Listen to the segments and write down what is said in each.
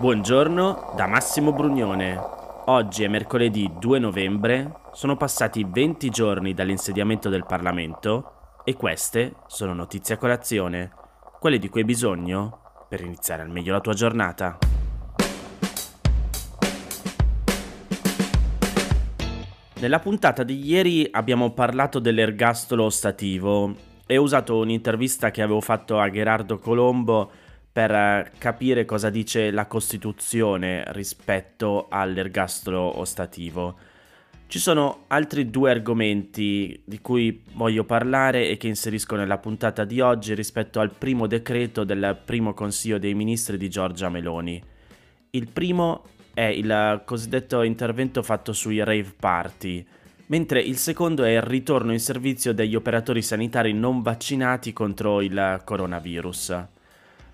Buongiorno da Massimo Brugnone. Oggi è mercoledì 2 novembre, sono passati 20 giorni dall'insediamento del Parlamento e queste sono notizie a colazione, quelle di cui hai bisogno per iniziare al meglio la tua giornata. Nella puntata di ieri abbiamo parlato dell'ergastolo ostativo e ho usato un'intervista che avevo fatto a Gerardo Colombo per eh, capire cosa dice la Costituzione rispetto all'ergastolo ostativo. Ci sono altri due argomenti di cui voglio parlare e che inserisco nella puntata di oggi rispetto al primo decreto del primo Consiglio dei Ministri di Giorgia Meloni. Il primo è il cosiddetto intervento fatto sui rave party, mentre il secondo è il ritorno in servizio degli operatori sanitari non vaccinati contro il coronavirus.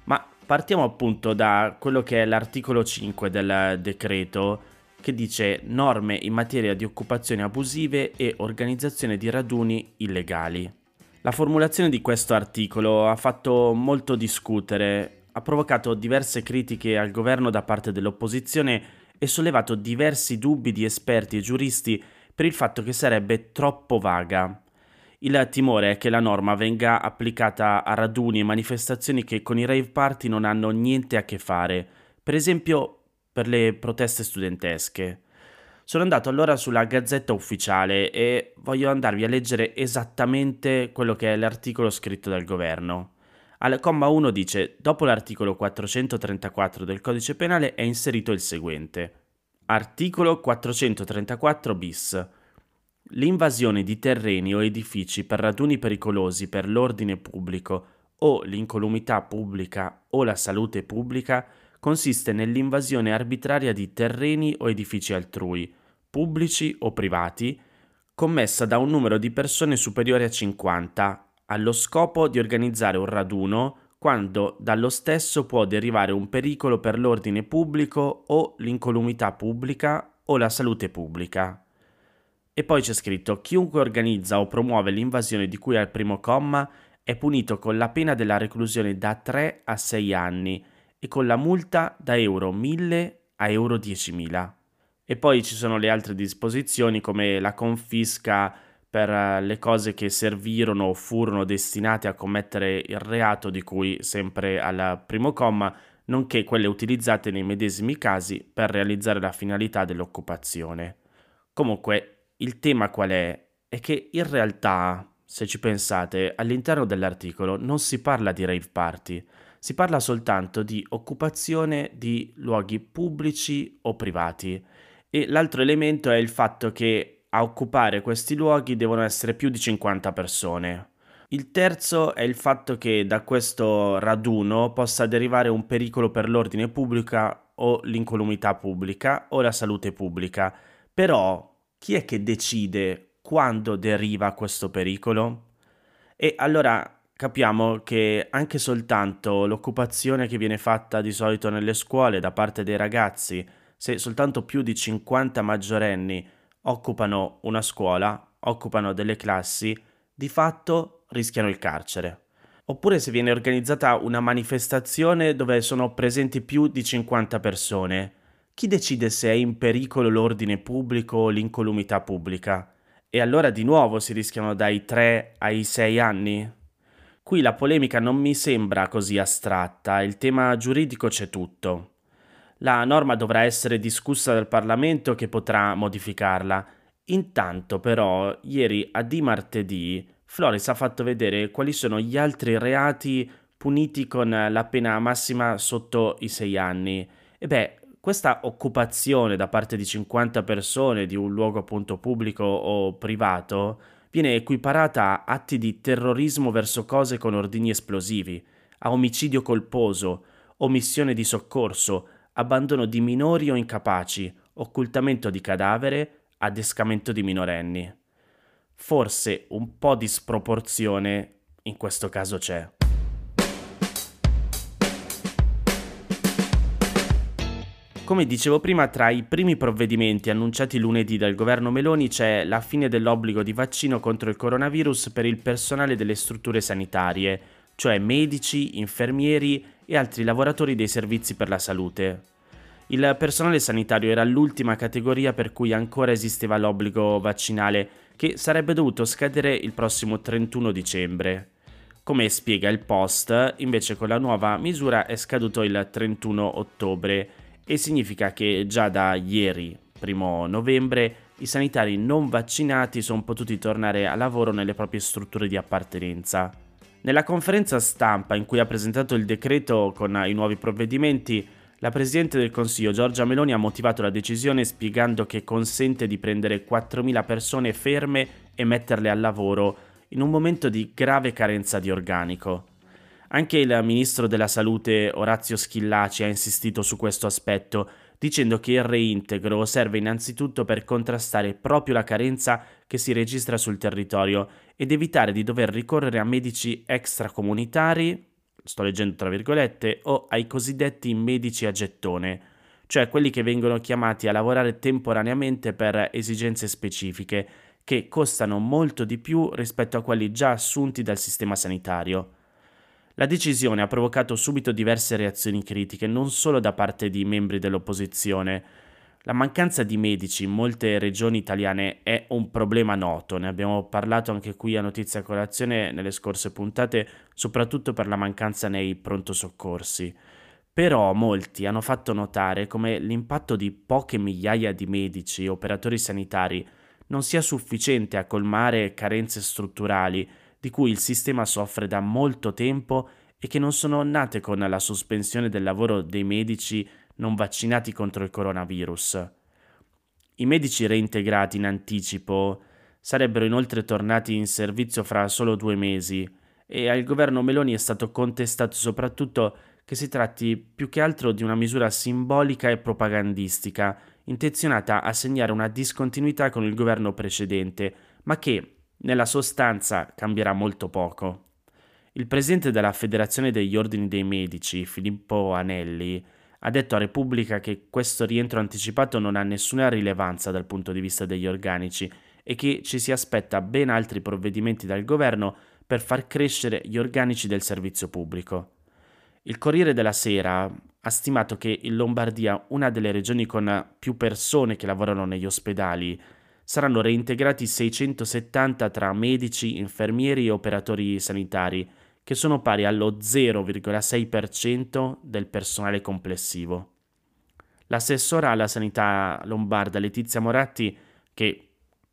Ma partiamo appunto da quello che è l'articolo 5 del decreto che dice norme in materia di occupazioni abusive e organizzazione di raduni illegali. La formulazione di questo articolo ha fatto molto discutere ha provocato diverse critiche al governo da parte dell'opposizione e sollevato diversi dubbi di esperti e giuristi per il fatto che sarebbe troppo vaga. Il timore è che la norma venga applicata a raduni e manifestazioni che con i rave party non hanno niente a che fare, per esempio per le proteste studentesche. Sono andato allora sulla Gazzetta Ufficiale e voglio andarvi a leggere esattamente quello che è l'articolo scritto dal governo. Al comma 1 dice, dopo l'articolo 434 del codice penale è inserito il seguente. Articolo 434 bis. L'invasione di terreni o edifici per raduni pericolosi per l'ordine pubblico o l'incolumità pubblica o la salute pubblica consiste nell'invasione arbitraria di terreni o edifici altrui, pubblici o privati, commessa da un numero di persone superiore a 50 allo scopo di organizzare un raduno quando dallo stesso può derivare un pericolo per l'ordine pubblico o l'incolumità pubblica o la salute pubblica. E poi c'è scritto chiunque organizza o promuove l'invasione di cui al primo comma è punito con la pena della reclusione da 3 a 6 anni e con la multa da euro 1000 a euro 10.000. E poi ci sono le altre disposizioni come la confisca per eh, le cose che servirono o furono destinate a commettere il reato di cui sempre al primo comma, nonché quelle utilizzate nei medesimi casi per realizzare la finalità dell'occupazione. Comunque, il tema qual è? È che in realtà, se ci pensate, all'interno dell'articolo non si parla di rave party, si parla soltanto di occupazione di luoghi pubblici o privati. E l'altro elemento è il fatto che a occupare questi luoghi devono essere più di 50 persone. Il terzo è il fatto che da questo raduno possa derivare un pericolo per l'ordine pubblico o l'incolumità pubblica o la salute pubblica. Però chi è che decide quando deriva questo pericolo? E allora capiamo che anche soltanto l'occupazione che viene fatta di solito nelle scuole da parte dei ragazzi, se soltanto più di 50 maggiorenni occupano una scuola, occupano delle classi, di fatto rischiano il carcere. Oppure se viene organizzata una manifestazione dove sono presenti più di 50 persone, chi decide se è in pericolo l'ordine pubblico o l'incolumità pubblica? E allora di nuovo si rischiano dai 3 ai 6 anni? Qui la polemica non mi sembra così astratta, il tema giuridico c'è tutto. La norma dovrà essere discussa dal Parlamento che potrà modificarla. Intanto però, ieri a di martedì, Flores ha fatto vedere quali sono gli altri reati puniti con la pena massima sotto i sei anni. E beh, questa occupazione da parte di 50 persone di un luogo appunto pubblico o privato viene equiparata a atti di terrorismo verso cose con ordini esplosivi, a omicidio colposo, omissione di soccorso, abbandono di minori o incapaci, occultamento di cadavere, adescamento di minorenni. Forse un po' di sproporzione in questo caso c'è. Come dicevo prima, tra i primi provvedimenti annunciati lunedì dal governo Meloni c'è la fine dell'obbligo di vaccino contro il coronavirus per il personale delle strutture sanitarie, cioè medici, infermieri e altri lavoratori dei servizi per la salute. il personale sanitario era l'ultima categoria per cui ancora esisteva l'obbligo vaccinale, che sarebbe dovuto scadere il prossimo 31 dicembre. Come spiega il post, invece con la nuova misura è scaduto il 31 ottobre e significa che già da ieri, primo novembre, i sanitari non vaccinati sono potuti tornare a lavoro nelle proprie strutture di appartenenza. Nella conferenza stampa in cui ha presentato il decreto con i nuovi provvedimenti, la Presidente del Consiglio Giorgia Meloni ha motivato la decisione spiegando che consente di prendere 4.000 persone ferme e metterle al lavoro in un momento di grave carenza di organico. Anche il ministro della Salute Orazio Schillaci ha insistito su questo aspetto, dicendo che il reintegro serve innanzitutto per contrastare proprio la carenza che si registra sul territorio ed evitare di dover ricorrere a medici extracomunitari, sto leggendo tra virgolette, o ai cosiddetti medici a gettone, cioè quelli che vengono chiamati a lavorare temporaneamente per esigenze specifiche che costano molto di più rispetto a quelli già assunti dal sistema sanitario. La decisione ha provocato subito diverse reazioni critiche, non solo da parte di membri dell'opposizione. La mancanza di medici in molte regioni italiane è un problema noto, ne abbiamo parlato anche qui a Notizia Colazione nelle scorse puntate, soprattutto per la mancanza nei pronto soccorsi. Però molti hanno fatto notare come l'impatto di poche migliaia di medici e operatori sanitari non sia sufficiente a colmare carenze strutturali di cui il sistema soffre da molto tempo e che non sono nate con la sospensione del lavoro dei medici non vaccinati contro il coronavirus. I medici reintegrati in anticipo sarebbero inoltre tornati in servizio fra solo due mesi e al governo Meloni è stato contestato soprattutto che si tratti più che altro di una misura simbolica e propagandistica intenzionata a segnare una discontinuità con il governo precedente, ma che, nella sostanza, cambierà molto poco. Il presidente della Federazione degli Ordini dei Medici, Filippo Anelli, ha detto a Repubblica che questo rientro anticipato non ha nessuna rilevanza dal punto di vista degli organici e che ci si aspetta ben altri provvedimenti dal governo per far crescere gli organici del servizio pubblico. Il Corriere della Sera ha stimato che in Lombardia, una delle regioni con più persone che lavorano negli ospedali, saranno reintegrati 670 tra medici, infermieri e operatori sanitari, che sono pari allo 0,6% del personale complessivo. L'assessora alla sanità lombarda Letizia Moratti, che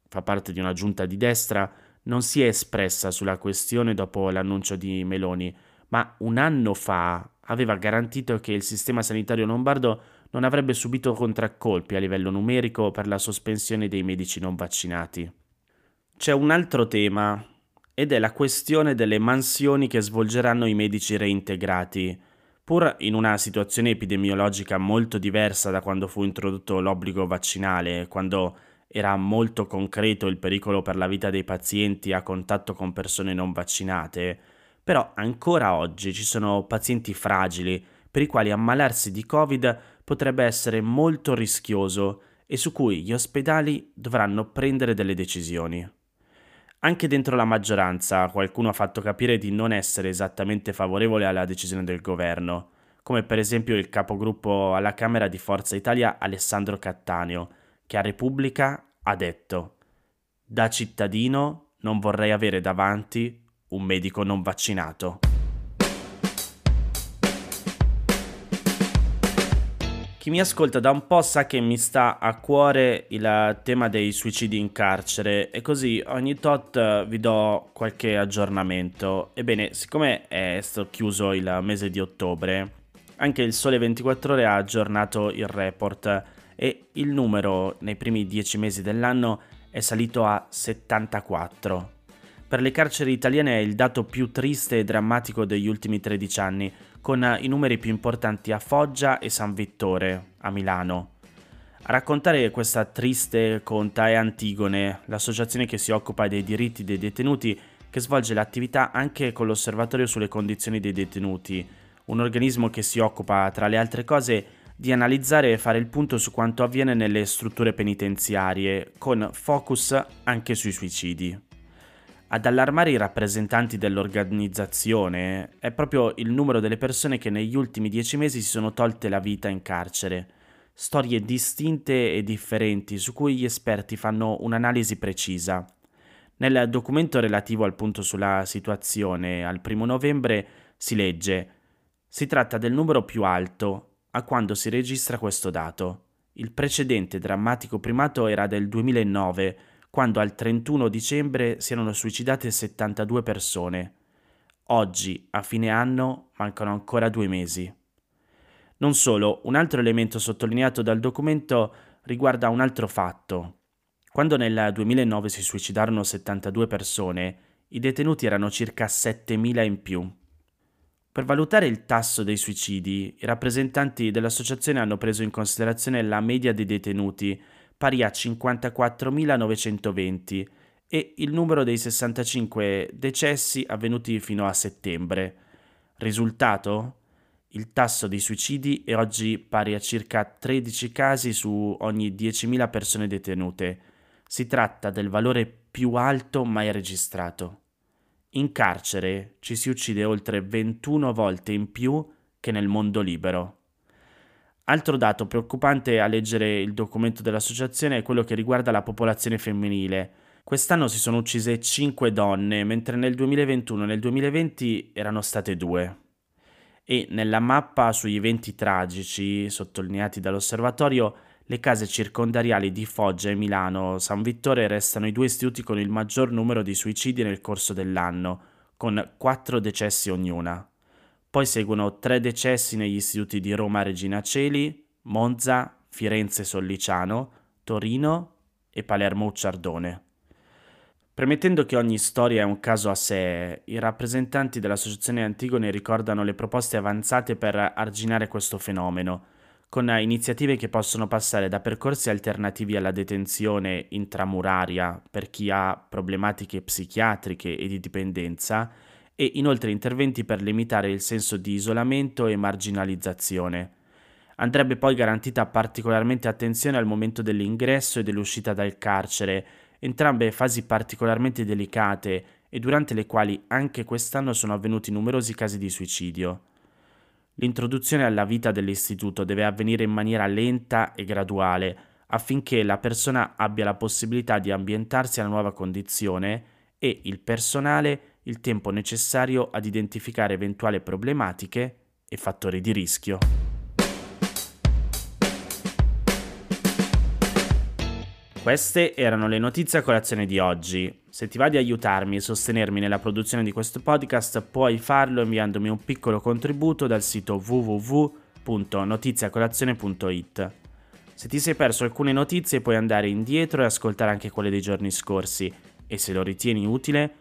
fa parte di una giunta di destra, non si è espressa sulla questione dopo l'annuncio di Meloni, ma un anno fa aveva garantito che il sistema sanitario lombardo non avrebbe subito contraccolpi a livello numerico per la sospensione dei medici non vaccinati. C'è un altro tema ed è la questione delle mansioni che svolgeranno i medici reintegrati. Pur in una situazione epidemiologica molto diversa da quando fu introdotto l'obbligo vaccinale, quando era molto concreto il pericolo per la vita dei pazienti a contatto con persone non vaccinate, però ancora oggi ci sono pazienti fragili per i quali ammalarsi di Covid potrebbe essere molto rischioso e su cui gli ospedali dovranno prendere delle decisioni. Anche dentro la maggioranza qualcuno ha fatto capire di non essere esattamente favorevole alla decisione del governo, come per esempio il capogruppo alla Camera di Forza Italia Alessandro Cattaneo, che a Repubblica ha detto Da cittadino non vorrei avere davanti un medico non vaccinato. Chi mi ascolta da un po' sa che mi sta a cuore il tema dei suicidi in carcere e così ogni tot vi do qualche aggiornamento. Ebbene, siccome è stato chiuso il mese di ottobre, anche il Sole 24 ore ha aggiornato il report e il numero nei primi 10 mesi dell'anno è salito a 74. Per le carceri italiane è il dato più triste e drammatico degli ultimi 13 anni, con i numeri più importanti a Foggia e San Vittore, a Milano. A raccontare questa triste conta è Antigone, l'associazione che si occupa dei diritti dei detenuti, che svolge l'attività anche con l'Osservatorio sulle condizioni dei detenuti, un organismo che si occupa, tra le altre cose, di analizzare e fare il punto su quanto avviene nelle strutture penitenziarie, con focus anche sui suicidi. Ad allarmare i rappresentanti dell'organizzazione è proprio il numero delle persone che negli ultimi dieci mesi si sono tolte la vita in carcere. storie distinte e differenti su cui gli esperti fanno un'analisi precisa. Nel documento relativo al punto sulla situazione al primo novembre si legge si tratta del numero più alto a quando si registra questo dato. Il precedente drammatico primato era del 2009, quando al 31 dicembre si erano suicidate 72 persone. Oggi, a fine anno, mancano ancora due mesi. Non solo, un altro elemento sottolineato dal documento riguarda un altro fatto. Quando nel 2009 si suicidarono 72 persone, i detenuti erano circa 7.000 in più. Per valutare il tasso dei suicidi, i rappresentanti dell'associazione hanno preso in considerazione la media dei detenuti, pari a 54.920, e il numero dei 65 decessi avvenuti fino a settembre. Risultato? Il tasso di suicidi è oggi pari a circa 13 casi su ogni 10.000 persone detenute. Si tratta del valore più alto mai registrato. In carcere ci si uccide oltre 21 volte in più che nel mondo libero. Altro dato preoccupante a leggere il documento dell'associazione è quello che riguarda la popolazione femminile. Quest'anno si sono uccise 5 donne, mentre nel 2021 e nel 2020 erano state 2. E nella mappa sugli eventi tragici sottolineati dall'osservatorio le case circondariali di Foggia e Milano San Vittore restano i due istituti con il maggior numero di suicidi nel corso dell'anno, con quattro decessi ognuna. Poi seguono tre decessi negli istituti di Roma Regina Celi, Monza, Firenze Solliciano, Torino e Palermo Ucciardone. Premettendo che ogni storia è un caso a sé, i rappresentanti dell'Associazione Antigone ricordano le proposte avanzate per arginare questo fenomeno, con iniziative che possono passare da percorsi alternativi alla detenzione intramuraria per chi ha problematiche psichiatriche e di dipendenza e inoltre interventi per limitare il senso di isolamento e marginalizzazione. Andrebbe poi garantita particolarmente attenzione al momento dell'ingresso e dell'uscita dal carcere, entrambe fasi particolarmente delicate e durante le quali anche quest'anno sono avvenuti numerosi casi di suicidio. L'introduzione alla vita dell'istituto deve avvenire in maniera lenta e graduale affinché la persona abbia la possibilità di ambientarsi alla nuova condizione e il personale il tempo necessario ad identificare eventuali problematiche e fattori di rischio. Queste erano le notizie a colazione di oggi. Se ti va di aiutarmi e sostenermi nella produzione di questo podcast, puoi farlo inviandomi un piccolo contributo dal sito www.notiziacolazione.it. Se ti sei perso alcune notizie puoi andare indietro e ascoltare anche quelle dei giorni scorsi e se lo ritieni utile